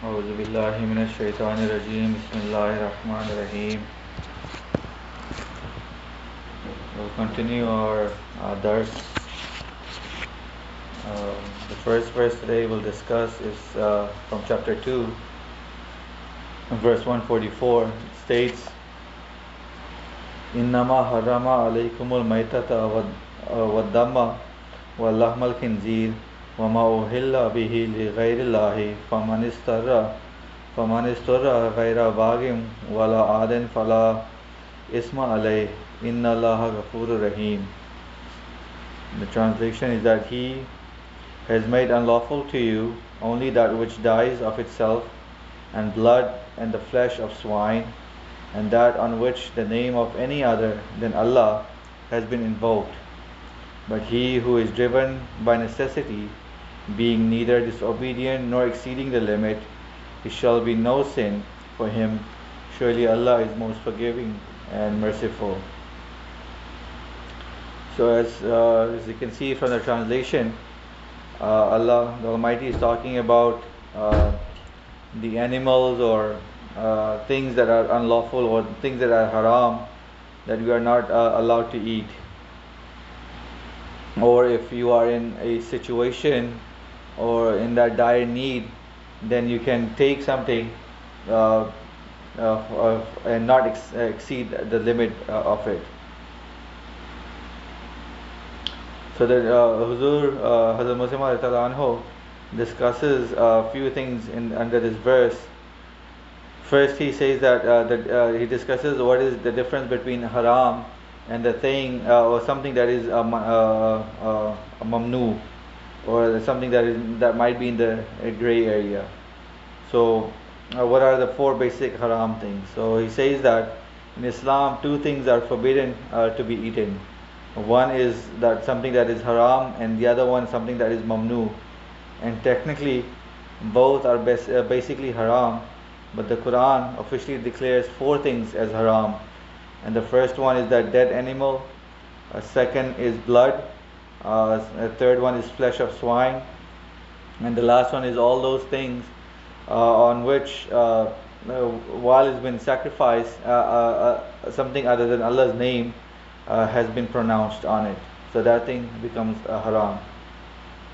أعوذ بالله من الشيطان الرجيم بسم الله الرحمن الرحيم We'll continue our uh, dars. Uh, the first verse today we'll discuss is uh, from chapter 2, verse 144. It states, إنما حرم عليكم الميتة والدم ولحم الخنزير وما أهل به لغير الله فمن استر فمن استر غير باغ ولا عاد فلا اسم عليه إن الله غفور رحيم The translation is that he has made unlawful to you only that which dies of itself and blood and the flesh of swine and that on which the name of any other than Allah has been invoked but he who is driven by necessity being neither disobedient nor exceeding the limit, it shall be no sin for him. Surely Allah is most forgiving and merciful. So, as, uh, as you can see from the translation, uh, Allah the Almighty is talking about uh, the animals or uh, things that are unlawful or things that are haram that we are not uh, allowed to eat. Or if you are in a situation or in that dire need, then you can take something uh, uh, and not ex- exceed the limit uh, of it. So that uh, Huzur uh, Hazrat Muslim discusses a few things in under this verse. First, he says that, uh, that he discusses what is the difference between haram and the thing uh, or something that is a, uh, mamnu or something that is that might be in the gray area. So, uh, what are the four basic haram things? So he says that in Islam, two things are forbidden uh, to be eaten. One is that something that is haram, and the other one something that is mamnu. And technically, both are bas- uh, basically haram. But the Quran officially declares four things as haram. And the first one is that dead animal. A second is blood uh, the third one is flesh of swine. And the last one is all those things uh, on which, uh, while it's been sacrificed, uh, uh, uh, something other than Allah's name has been pronounced on it. So that thing becomes haram.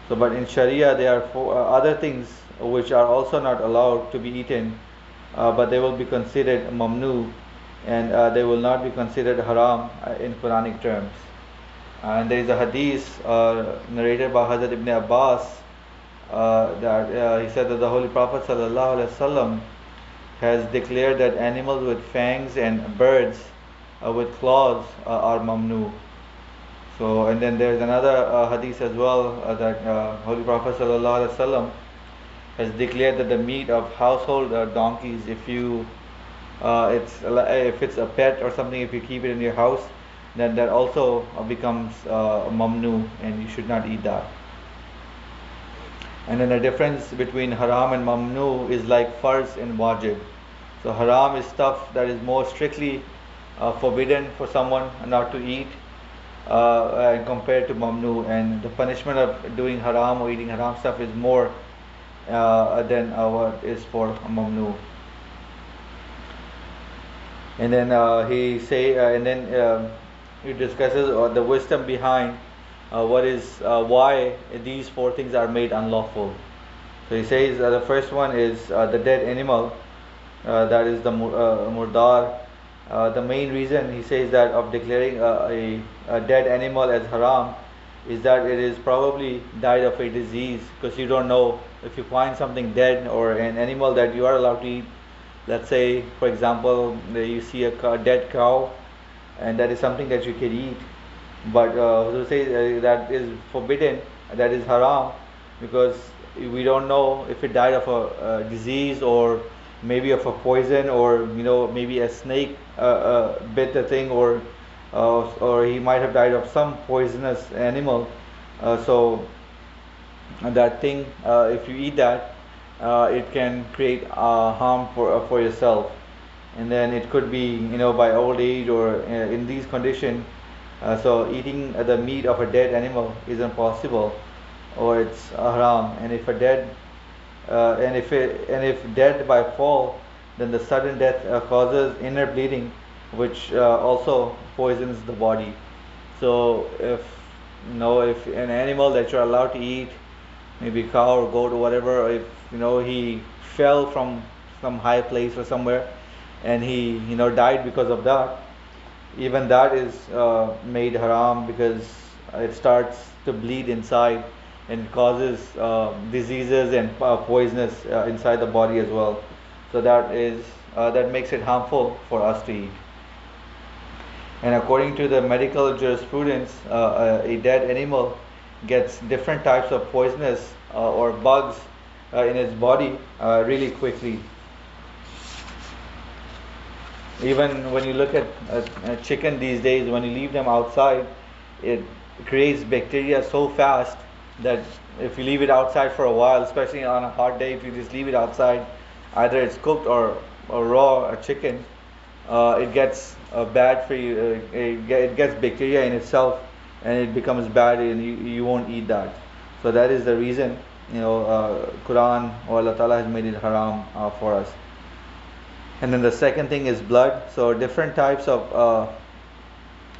So, but in Sharia, there are four, other things which are also not allowed to be eaten, but they will be considered mamnu and they will not be considered haram in Quranic terms. And there is a hadith uh, narrated by Hazrat Ibn Abbas uh, that uh, he said that the Holy Prophet ﷺ has declared that animals with fangs and birds uh, with claws uh, are mamnu. So, and then there's another uh, hadith as well that Holy Prophet ﷺ has declared that the meat of household donkeys, if you it's if it's a pet or something, if you keep it in your house, then that also becomes uh, mamnu and you should not eat that. And then the difference between haram and mamnu is like farz and wajib. So haram is stuff that is more strictly uh, forbidden for someone not to eat uh, compared to mamnu. And the punishment of doing haram or eating haram stuff is more uh, than uh, what is for mamnu. And then uh, he say, uh, and then um, he discusses uh, the wisdom behind uh, what is uh, why these four things are made unlawful. So he says uh, the first one is the dead animal, that is the murdar. the main reason he says that of declaring a, a, dead animal as haram is that it is probably died of a disease because you don't know if you find something dead or an animal that you are allowed to eat. Let's say, for example, you see a dead cow and that is something that you can eat. But uh, say uh, that is forbidden, that is haram, because we don't know if it died of a, a disease or maybe of a poison or you know maybe a snake uh, uh, bit the thing or uh, or he might have died of some poisonous animal. Uh, so that thing, uh, if you eat that, uh, it can create harm for for yourself and then it could be you know by old age or uh, in these conditions uh, so eating the meat of a dead animal is impossible or it's haram and if a dead uh, and if it, and if dead by fall, then the sudden death uh, causes inner bleeding, which uh, also poisons the body. So if you know if an animal that you're allowed to eat, maybe cow or goat or whatever, if you know he fell from some high place or somewhere, and he you know died because of that, even that is uh, made haram because it starts to bleed inside and causes uh, diseases and uh, poisonous uh, inside the body as well. So that is uh, that makes it harmful for us to eat. And according to the medical jurisprudence, a dead animal gets different types of poisonous or bugs in its body really quickly. Even when you look at a, a chicken these days, when you leave them outside, it creates bacteria so fast that if you leave it outside for a while, especially on a hot day, if you just leave it outside, either it's cooked or, or raw a chicken, uh, it gets uh, bad for you. Uh, it, it, gets bacteria in itself, and it becomes bad, and you, you won't eat that. So that is the reason, you know, uh, Quran or Allah Taala has made it haram uh, for us. And then the second thing is blood. So different types of uh,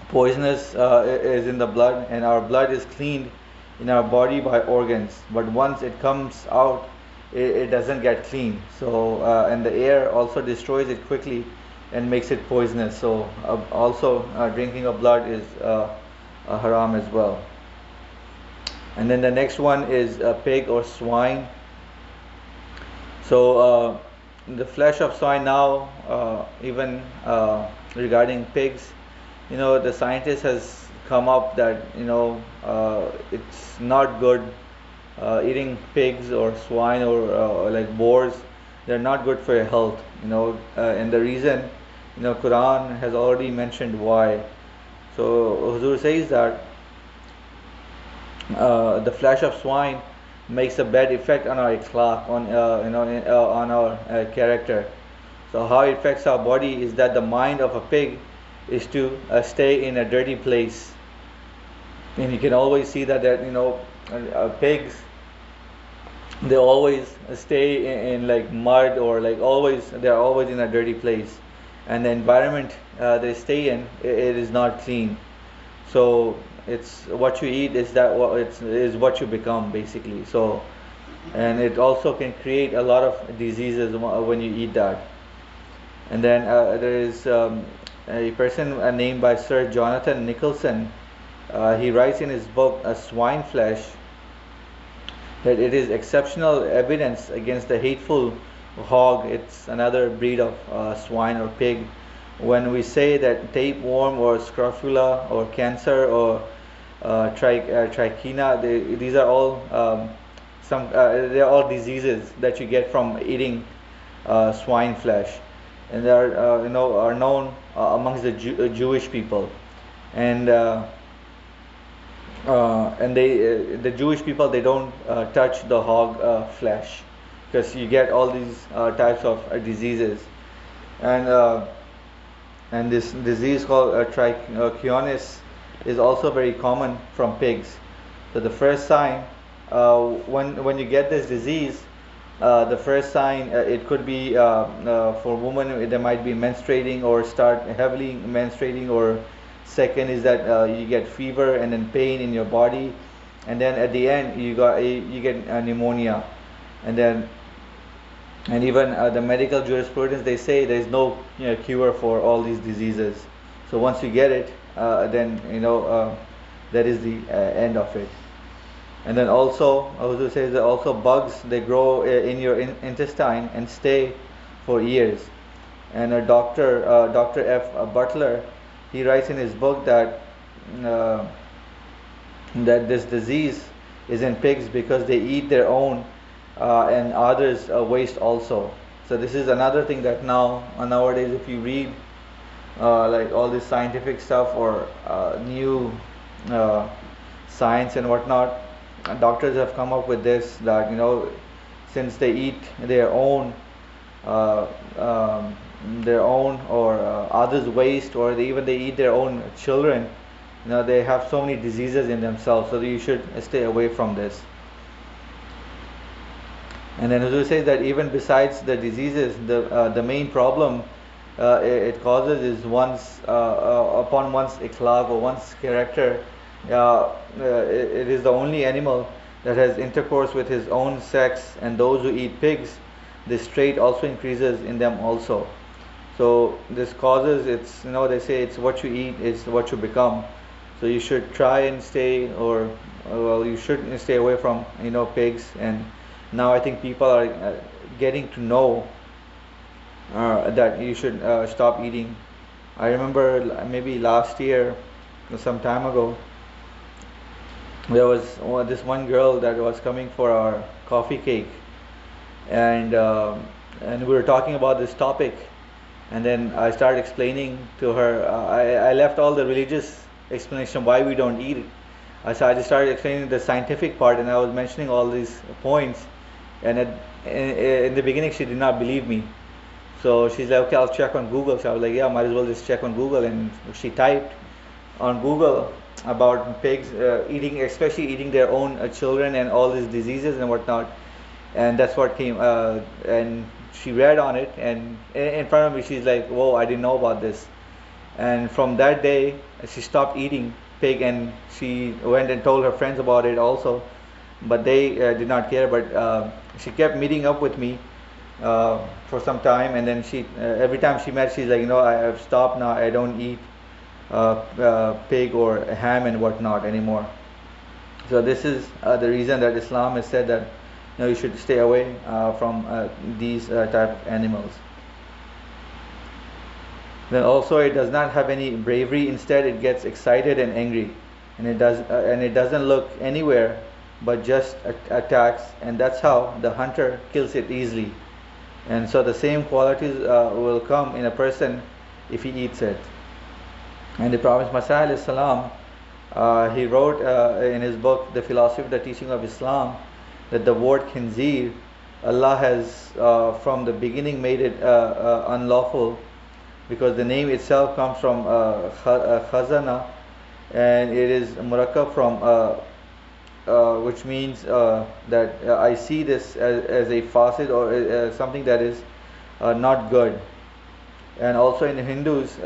poisonous is in the blood, and our blood is cleaned in our body by organs but once it comes out it, it doesn't get clean so uh, and the air also destroys it quickly and makes it poisonous so uh, also uh, drinking of blood is uh, haram as well. And then the next one is a pig or swine. So uh, the flesh of swine now uh, even regarding pigs you know the scientist has come up that you know uh, it's not good uh, eating pigs or swine or uh, like boars. They're not good for your health you know uh, and the reason you know quran has already mentioned why so huzur says that uh, the flesh of swine makes a bad effect on our akhlaq on uh, you know on our character. So how it affects our body is that the mind of a pig is to stay in a dirty place. And you can always see that that you know uh, pigs they always stay in, in, like mud or like always they're always in a dirty place and the environment uh, they stay in it, is not clean. So it's what you eat is that what it's is what you become basically. So and it also can create a lot of diseases when you eat that. And then uh, there is um, a person uh, named by Sir Jonathan Nicholson uh, he writes in his book, A Swine Flesh, that it is exceptional evidence against the hateful hog. It's another breed of uh, swine or pig. When we say that tapeworm or scrofula or cancer or uh, tri- uh, trichina, they, these are all um, some uh, they are all diseases that you get from eating uh, swine flesh, and they are uh, you know are known amongst the Jew- Jewish people, and and they the Jewish people they don't touch the hog flesh because you get all these uh, types of uh, diseases. And uh, and this disease called uh, trichinosis uh, is also very common from pigs. So the first sign when when you get this disease the first sign it could be for women they might be menstruating or start heavily menstruating or second is that uh, you get fever and then pain in your body. And then at the end you got you get pneumonia. And then and even uh, the medical jurisprudence they say there is no you know, cure for all these diseases. So once you get it uh, then you know uh, that is the uh, end of it. And then also Huzur says that also bugs they grow uh, in your in- intestine and stay for years. And a doctor dr f butler he writes in his book that uh, that this disease is in pigs because they eat their own uh, and others uh, waste also. So this is another thing that now uh, nowadays, if you read uh, like all this scientific stuff or uh, new science and whatnot, doctors have come up with this that you know since they eat their own um, their own or uh, others waste or they, even they eat their own children you know they have so many diseases in themselves so you should stay away from this And then Huzur says that even besides the diseases, the uh, the main problem uh, it, causes is one's uh, uh upon one's ikhlaq or one's character. Uh, uh, it, it is the only animal that has intercourse with his own sex, and those who eat pigs, this trait also increases in them also. So this causes it's you know they say it's what you eat is what you become. So you should try and stay or well you should stay away from you know pigs and now I think people are uh, getting to know uh, that you should uh, stop eating. I remember maybe last year, some time ago, there was this one girl that was coming for our coffee cake, and um, and we were talking about this topic, and then I started explaining to her. Uh, I, I left all the religious explanation why we don't eat it. so I just started explaining the scientific part, and I was mentioning all these points and at, in, the beginning she did not believe me. So she's like okay I'll check on Google. So I was like yeah might as well just check on Google. And she typed on Google about pigs uh, eating especially eating their own uh, children and all these diseases and whatnot. And that's what came uh, and she read on it. And in front of me she's like whoa I didn't know about this. And from that day she stopped eating pig and she went and told her friends about it also. But they uh, did not care. But uh, she kept meeting up with me uh, for some time, and then she uh, every time she met, she's like, you know, I, have stopped now. I don't eat uh, uh, pig or ham and whatnot anymore. So this is uh, the reason that Islam has said that you know you should stay away uh, from these type of animals. Then also it does not have any bravery. Instead, it gets excited and angry, and it does and it doesn't look anywhere but just attacks and that's how the hunter kills it easily. And so the same qualities uh, will come in a person if he eats it. And the prophet Masih salam uh, he wrote uh, in his book the philosophy of the teaching of Islam that the word khinzir Allah has uh, from the beginning made it uh, uh, unlawful because the name itself comes from khazana and it is murakkab from uh, which means uh, that uh, I see this as, as a facet or uh, something that is uh, not good. And also in Hindus,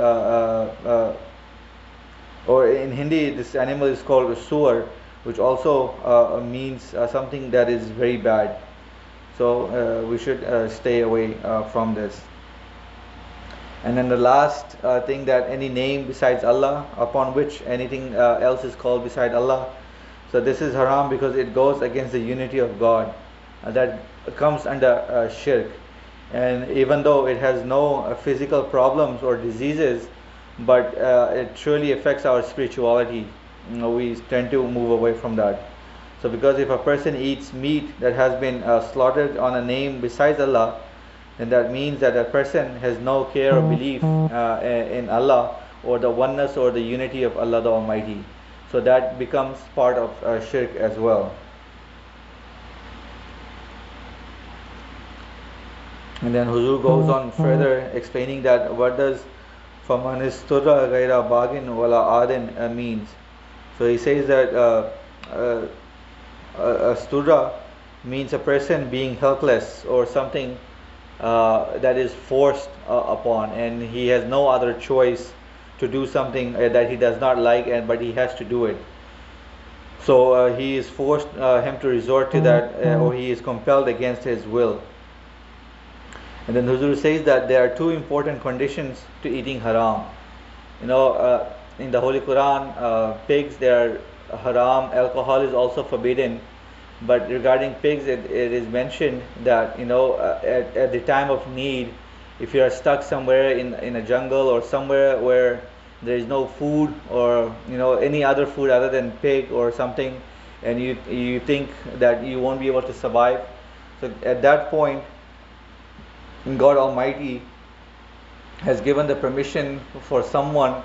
or in Hindi, this animal is called a which also means something that is very bad. So we should stay away from this. And then the last thing that any name besides Allah, upon which anything else is called beside Allah, so this is haram because it goes against the unity of God. Uh, that comes under uh, shirk. And even though it has no uh, physical problems or diseases, but uh, it truly affects our spirituality. You know, we tend to move away from that. So because if a person eats meat that has been uh, slaughtered on a name besides Allah, then that means that a person has no care or belief uh, in Allah or the oneness or the unity of Allah the Almighty. So that becomes part of uh, shirk as well. And then Huzur goes on further explaining that what does Famanistura Gaira Bagin Wala Adin uh, means. So he says that uh, uh, means a person being helpless or something uh, that is forced uh, upon and he has no other choice to do something uh, that he does not like and but he has to do it. So uh, he is forced uh, him to resort to that uh, or he is compelled against his will. And then Huzur says that there are two important conditions to eating haram. You know uh, in the holy quran uh, pigs they are haram. Alcohol is also forbidden. But regarding pigs it, it is mentioned that you know at, at the time of need if you are stuck somewhere in in a jungle or somewhere where there is no food or you know any other food other than pig or something and you you think that you won't be able to survive. So at that point god almighty has given the permission for someone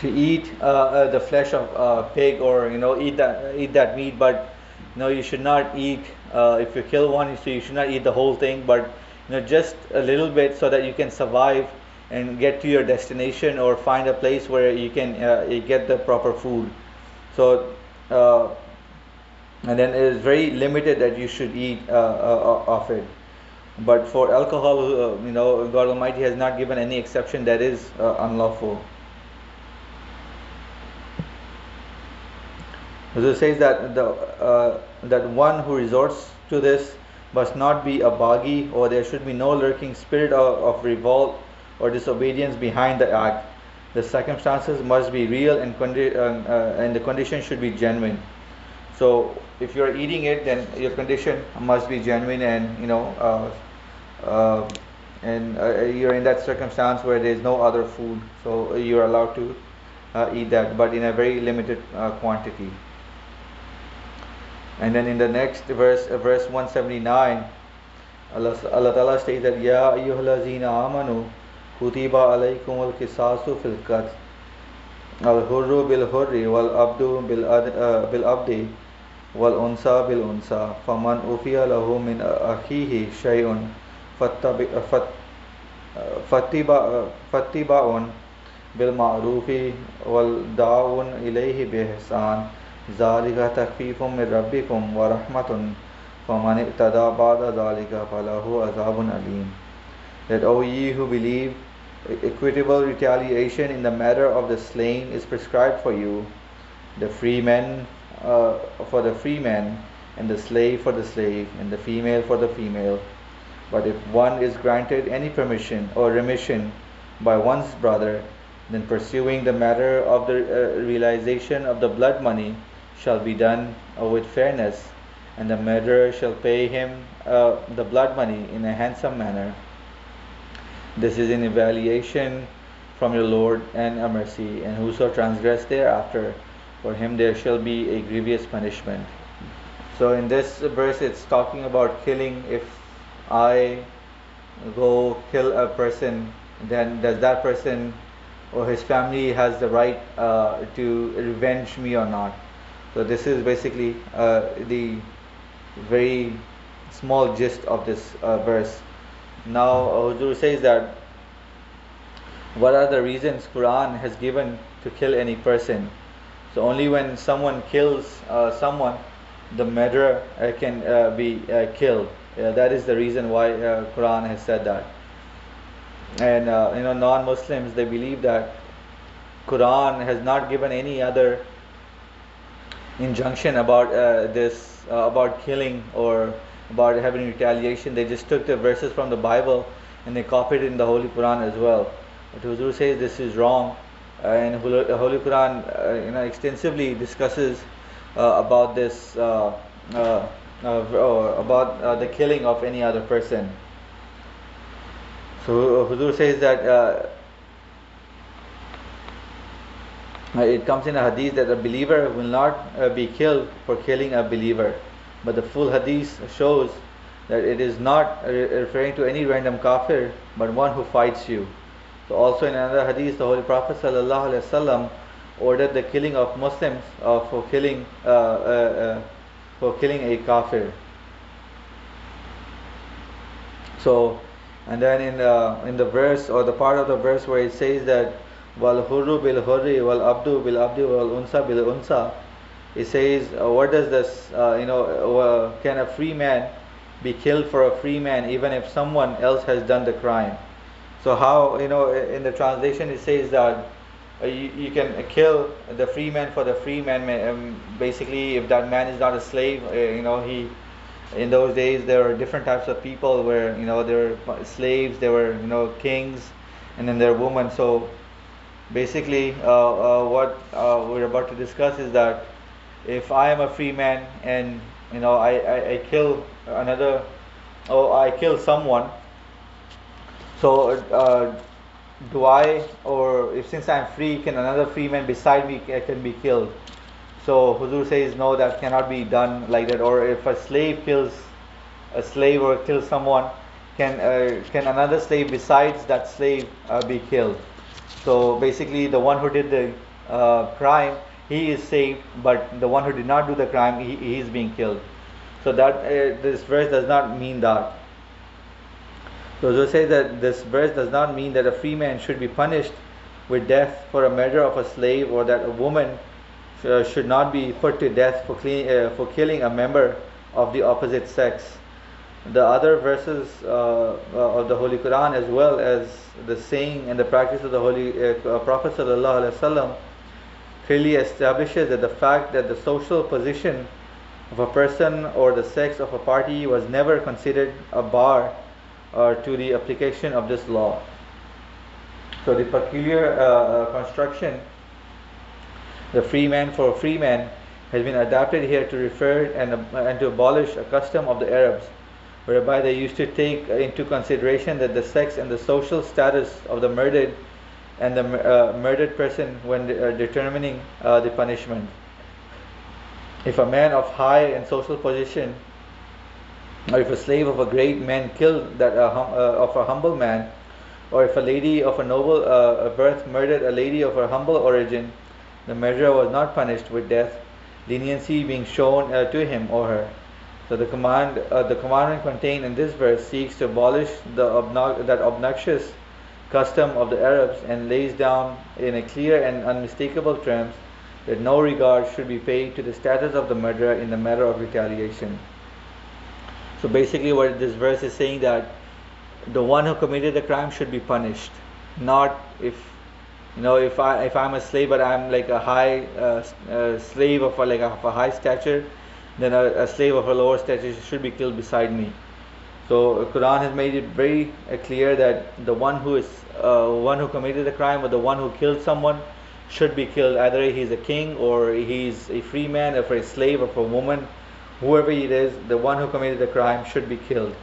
to eat uh, uh, the flesh of uh, pig or you know eat that eat that meat. But you know you should not eat uh, if you kill one so you should not eat the whole thing. But you know just a little bit so that you can survive and get to your destination or find a place where you can uh, get the proper food so uh, and then it is very limited that you should eat uh, uh, of it. But for alcohol, uh, you know, God Almighty has not given any exception that is uh, unlawful. it says that the that one who resorts to this must not be a baghi, or there should be no lurking spirit of, of revolt or disobedience behind the act. The circumstances must be real, and, condi- uh, uh, and the condition should be genuine. So, if you are eating it, then your condition must be genuine, and you know, uh, uh, and uh, you're in that circumstance where there is no other food, so you are allowed to eat that, but in a very limited quantity. And then in the next verse, uh, verse 179, Allah, Allah Ta'ala states that, Ya ayyuhalazina amanu, كتب عليكم القصاص في القتل الحر بالحر والعبد بالعبد آه، والأنسى بالأنسى فمن أوفي له من أخيه شيء فاتباع بالمعروف والدعون إليه بإحسان ذلك تخفيف من ربكم ورحمة فمن اقتدى بعد ذلك فله عذاب أليم Let all ye who believe equitable retaliation in the matter of the slain is prescribed for you, the free man uh, for the free man, and the slave for the slave, and the female for the female. But if one is granted any permission or remission by one's brother, then pursuing the matter of the uh, realization of the blood money shall be done uh, with fairness, and the murderer shall pay him uh, the blood money in a handsome manner. This is an evaluation from your Lord and a mercy, and whoso transgress thereafter, for him there shall be a grievous punishment. So in this verse, it's talking about killing. If I go kill a person, then does that person or his family has the right uh, to revenge me or not? So this is basically uh, the very small gist of this uh, verse. Now Huzur says that what are the reasons Quran has given to kill any person? So only when someone kills uh, someone, the murderer uh, can uh, be killed. that is the reason why Quran has said that. And you know, non-Muslims they believe that Quran has not given any other injunction about uh, this, uh, about killing or about having retaliation. They just took the verses from the Bible and they copied it in the Holy Quran as well. But Huzur says this is wrong, uh, and the Holy Quran, uh, you know, extensively discusses uh, about this, uh, about the killing of any other person. So Huzur says that uh, it comes in a hadith that a believer will not uh, be killed for killing a believer. But the full hadith shows that it is not referring to any random kafir, but one who fights you. So also in another hadith, the Holy Prophet ﷺ ordered the killing of Muslims uh, for killing uh, uh, uh, for killing a kafir. So, and then in the in the verse or the part of the verse where it says that wal hurru bil wal abdu bil abdi wal unsa bil unsa it says uh, what does this uh, you know uh, can a free man be killed for a free man even if someone else has done the crime? So how you know in the translation it says that you, you, can kill the free man for the free man um, basically if that man is not a slave you know he in those days there were different types of people where you know there were slaves there were you know kings and then there were women. So basically uh, uh, what uh, we're about to discuss is that if I am a free man and you know I, I, I kill another or I kill someone so uh, do I or if since I'm free can another free man beside me can be killed? So Huzur says no that cannot be done like that. Or if a slave kills a slave or kills someone can uh, can another slave besides that slave uh, be killed? So basically, the one who did the uh, crime, he is saved, but the one who did not do the crime, he, he is being killed. So that uh, this verse does not mean that. So to say that this verse does not mean that a free man should be punished with death for a murder of a slave, or that a woman uh, should not be put to death for, clean, uh, for killing a member of the opposite sex. The other verses uh, uh of the Holy Quran, as well as the saying and the practice of the Holy Prophet uh, Prophet ﷺ, clearly establishes that the fact that the social position of a person or the sex of a party was never considered a bar uh, to the application of this law. So the peculiar uh, uh, construction the free man for a free man has been adapted here to refer and, uh, and to abolish a custom of the Arabs, whereby they used to take into consideration that the sex and the social status of the murdered and the uh, murdered person when de- uh, determining uh, the punishment. If a man of high and social position, or if a slave of a great man killed that hum- of a humble man, or if a lady of a noble uh, birth murdered a lady of a humble origin, the murderer was not punished with death, leniency being shown uh, to him or her. So the command, uh, the commandment contained in this verse seeks to abolish the that obnoxious custom of the Arabs and lays down in a clear and unmistakable terms that no regard should be paid to the status of the murderer in the matter of retaliation. So basically, what this verse is saying that the one who committed the crime should be punished, not if you know if i if i'm a slave but i'm like a high uh, uh, slave of a, like a, of a high stature then a, a, slave of a lower stature should be killed beside me so quran has made it very uh, clear that the one who is uh, one who committed the crime or the one who killed someone should be killed. Either he's a king or he's a free man or for a slave or for a woman. Whoever it is the one who committed the crime should be killed.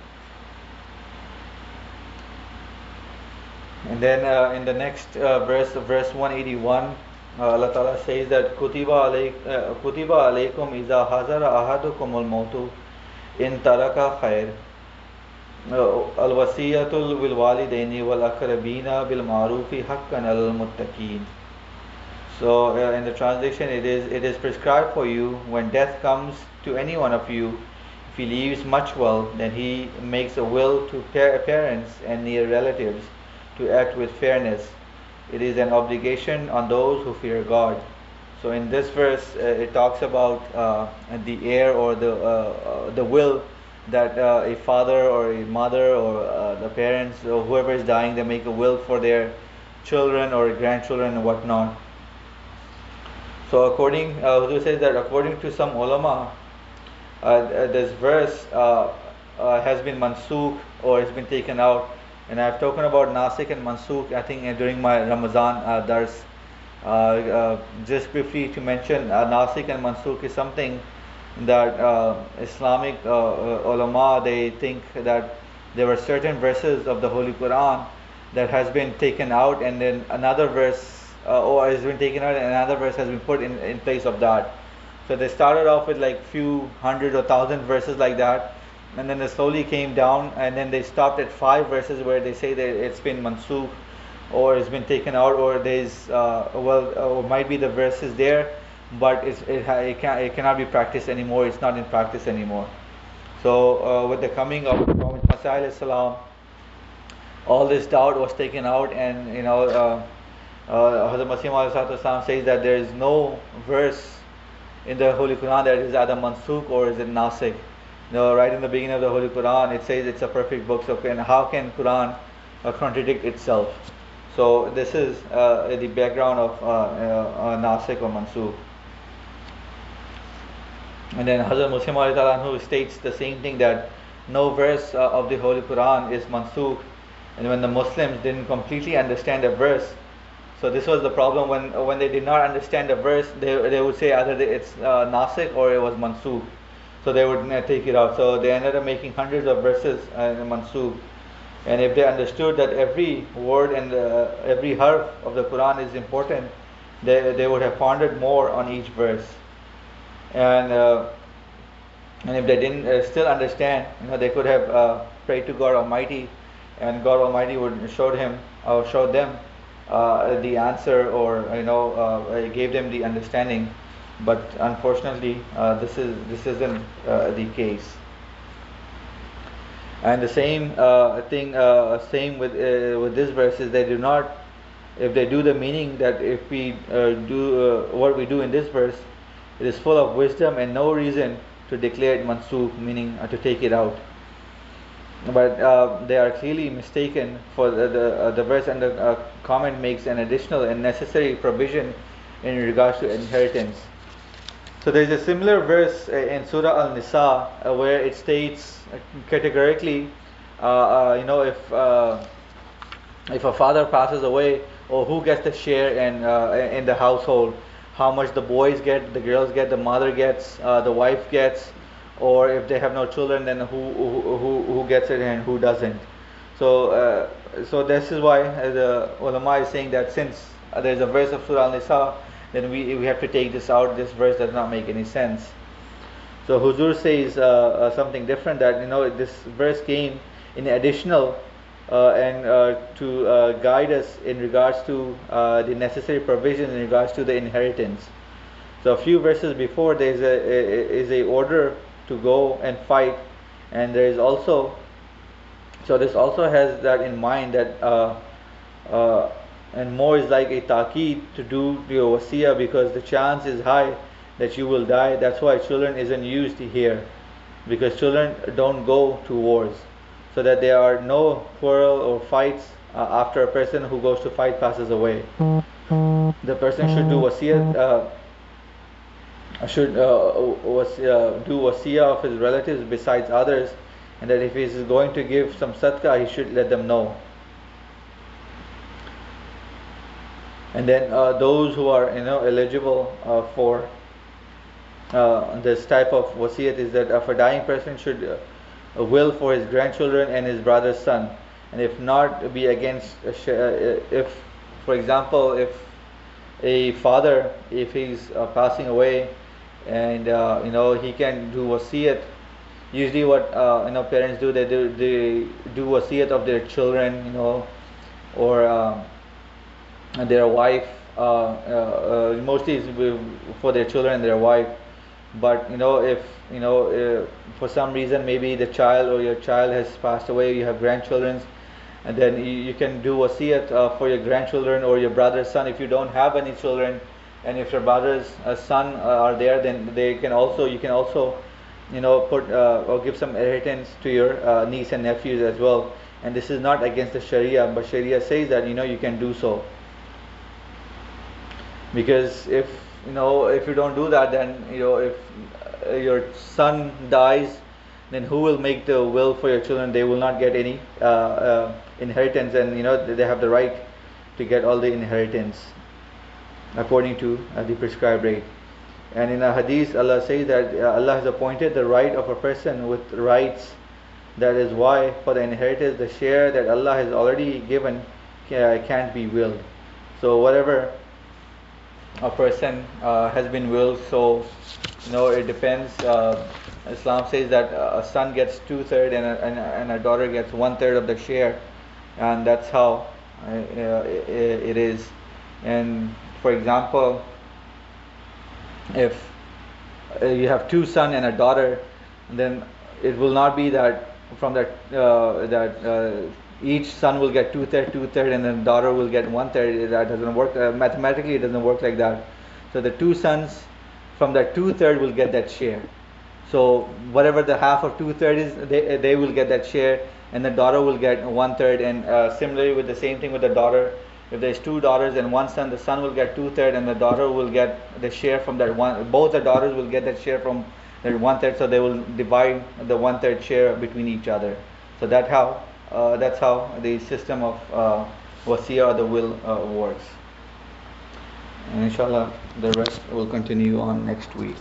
And then uh, in the next uh, verse, verse 181, uh, Allah says that Kutiba uh, Kutiba alaykum iza hazara ahadukum al mautu in taraka khair al muttaqin so uh, in the translation it is it is prescribed for you when death comes to any one of you if he leaves much wealth then he makes a will to parents and near relatives to act with fairness. It is an obligation on those who fear God. So in this verse, uh, it talks about uh, the heir or the uh, uh the will that uh, a father or a mother or uh, the parents or whoever is dying, they make a will for their children or grandchildren and whatnot. So according, uh, Huzur says that according to some ulama, this verse has been mansukh or has been taken out and I've spoken about Nasikh and Mansukh, I think, uh, during my Ramadan uh, dars. Uh, uh, just briefly to mention, uh, Nasikh and Mansukh is something that uh, Islamic uh, ulama they think that there were certain verses of the Holy Quran that has been taken out, and then another verse or has been taken out, and another verse has been put in, in place of that. So they started off with like few hundred or thousand verses like that, and then they slowly came down and then they stopped at five verses where they say that it's been mansukh or it's been taken out or there's uh, well or might be the verses there but it, it, can, it cannot be practiced anymore it's not in practice anymore so uh, with the coming of Prophet Masih salam all this doubt was taken out and you know uh, uh, Hazrat Masih says that there is no verse in the Holy Quran that is either mansukh or is it nasikh know, right in the beginning of the Holy Quran, it says it's a perfect book. So, can, how can Quran uh, contradict itself? So, this is uh, the background of uh, uh, Nasikh or Mansukh. And then Hazrat Muslim who states the same thing that no verse uh, of the Holy Quran is Mansukh. And when the Muslims didn't completely understand a verse, so this was the problem when when they did not understand a verse, they, they would say either it's uh, Nasikh or it was Mansukh so they would take it out. So they ended up making hundreds of verses uh, in Mansukh. And if they understood that every word and uh, every harf of the Quran is important, they, they would have pondered more on each verse. And uh, and if they didn't uh, still understand, you know, they could have uh, prayed to God Almighty, and God Almighty would showed him or showed them uh, the answer, or you know, gave them the understanding. But unfortunately uh, this is this isn't uh, the case. And the same uh, thing uh, same with uh, with this verse is they do not if they do the meaning that if we uh, do uh, what we do in this verse, it is full of wisdom and no reason to declare it mansukh, meaning uh, to take it out. But uh, they are clearly mistaken for the the, uh, the verse and the uh, comment makes an additional and necessary provision in regards to inheritance. So there is a similar verse in Surah Al-Nisa where it states categorically, you know, if if a father passes away, or who gets the share in uh, in the household, how much the boys get, the girls get, the mother gets, uh, the wife gets, or if they have no children, then who who who gets it and who doesn't. So uh, so this is why the ulama is saying that since there is a verse of Surah Al-Nisa, then we we have to take this out. This verse does not make any sense. So Huzur says uh, uh, something different that you know this verse came in additional uh, and uh, to uh, guide us in regards to the necessary provision in regards to the inheritance. So a few verses before there is a is a order to go and fight, and there is also so this also has that in mind that uh, uh, and more is like a taqeed to do your wasiyah because the chance is high that you will die. That's why children isn't used here because children don't go to wars so that there are no quarrel or fights uh, after a person who goes to fight passes away. The person should do wasiyah, uh, should uh, was, uh, do wasiyah of his relatives besides others, and that if he is going to give some sadaqah, he should let them know. And then uh, those who are you know eligible uh, for this type of wasiyat is that if a dying person should a will for his grandchildren and his brother's son. And if not be against uh, if for example if a father if he's uh, passing away and uh, you know he can do a wasiyat usually what uh, you know parents do they do they do wasiyat of their children you know or um, their wife uh, uh, mostly for their children and their wife but you know if you know uh, for some reason maybe the child or your child has passed away you have grandchildren and then you, you can do wasiyat uh, for your grandchildren or your brother's son. If you don't have any children and if your brother's uh, son uh, are there then they can also you can also you know put uh, or give some inheritance to your niece and nephews as well. And this is not against the sharia but sharia says that you know you can do so. Because if you know if you don't do that then you know if uh, your son dies then who will make the will for your children? They will not get any uh, uh, inheritance and you know they have the right to get all the inheritance according to uh, the prescribed rate. And in a hadith allah says that uh, allah has appointed the right of a person with rights. That is why for the inheritance the share that allah has already given uh, can't be willed. So whatever a person uh, has been willed so you know it depends uh, islam says that a son gets two third and, and, and a, daughter gets one third of the share and that's how uh, it, it is. And for example if uh, you have two son and a daughter then it will not be that from that uh, that uh, each son will get two third, two third, and then daughter will get one third. That doesn't work uh, mathematically. It doesn't work like that. So the two sons from that two third will get that share. So whatever the half of two third is, they they will get that share, and the daughter will get one third. And uh, similarly with the same thing with the daughter. If there's two daughters and one son, the son will get two third, and the daughter will get the share from that one. Both the daughters will get that share from that one third. So they will divide the one third share between each other. So that how uh, that's how the system of uh, wasiya or the will uh, works. And inshallah, the rest will continue on next week.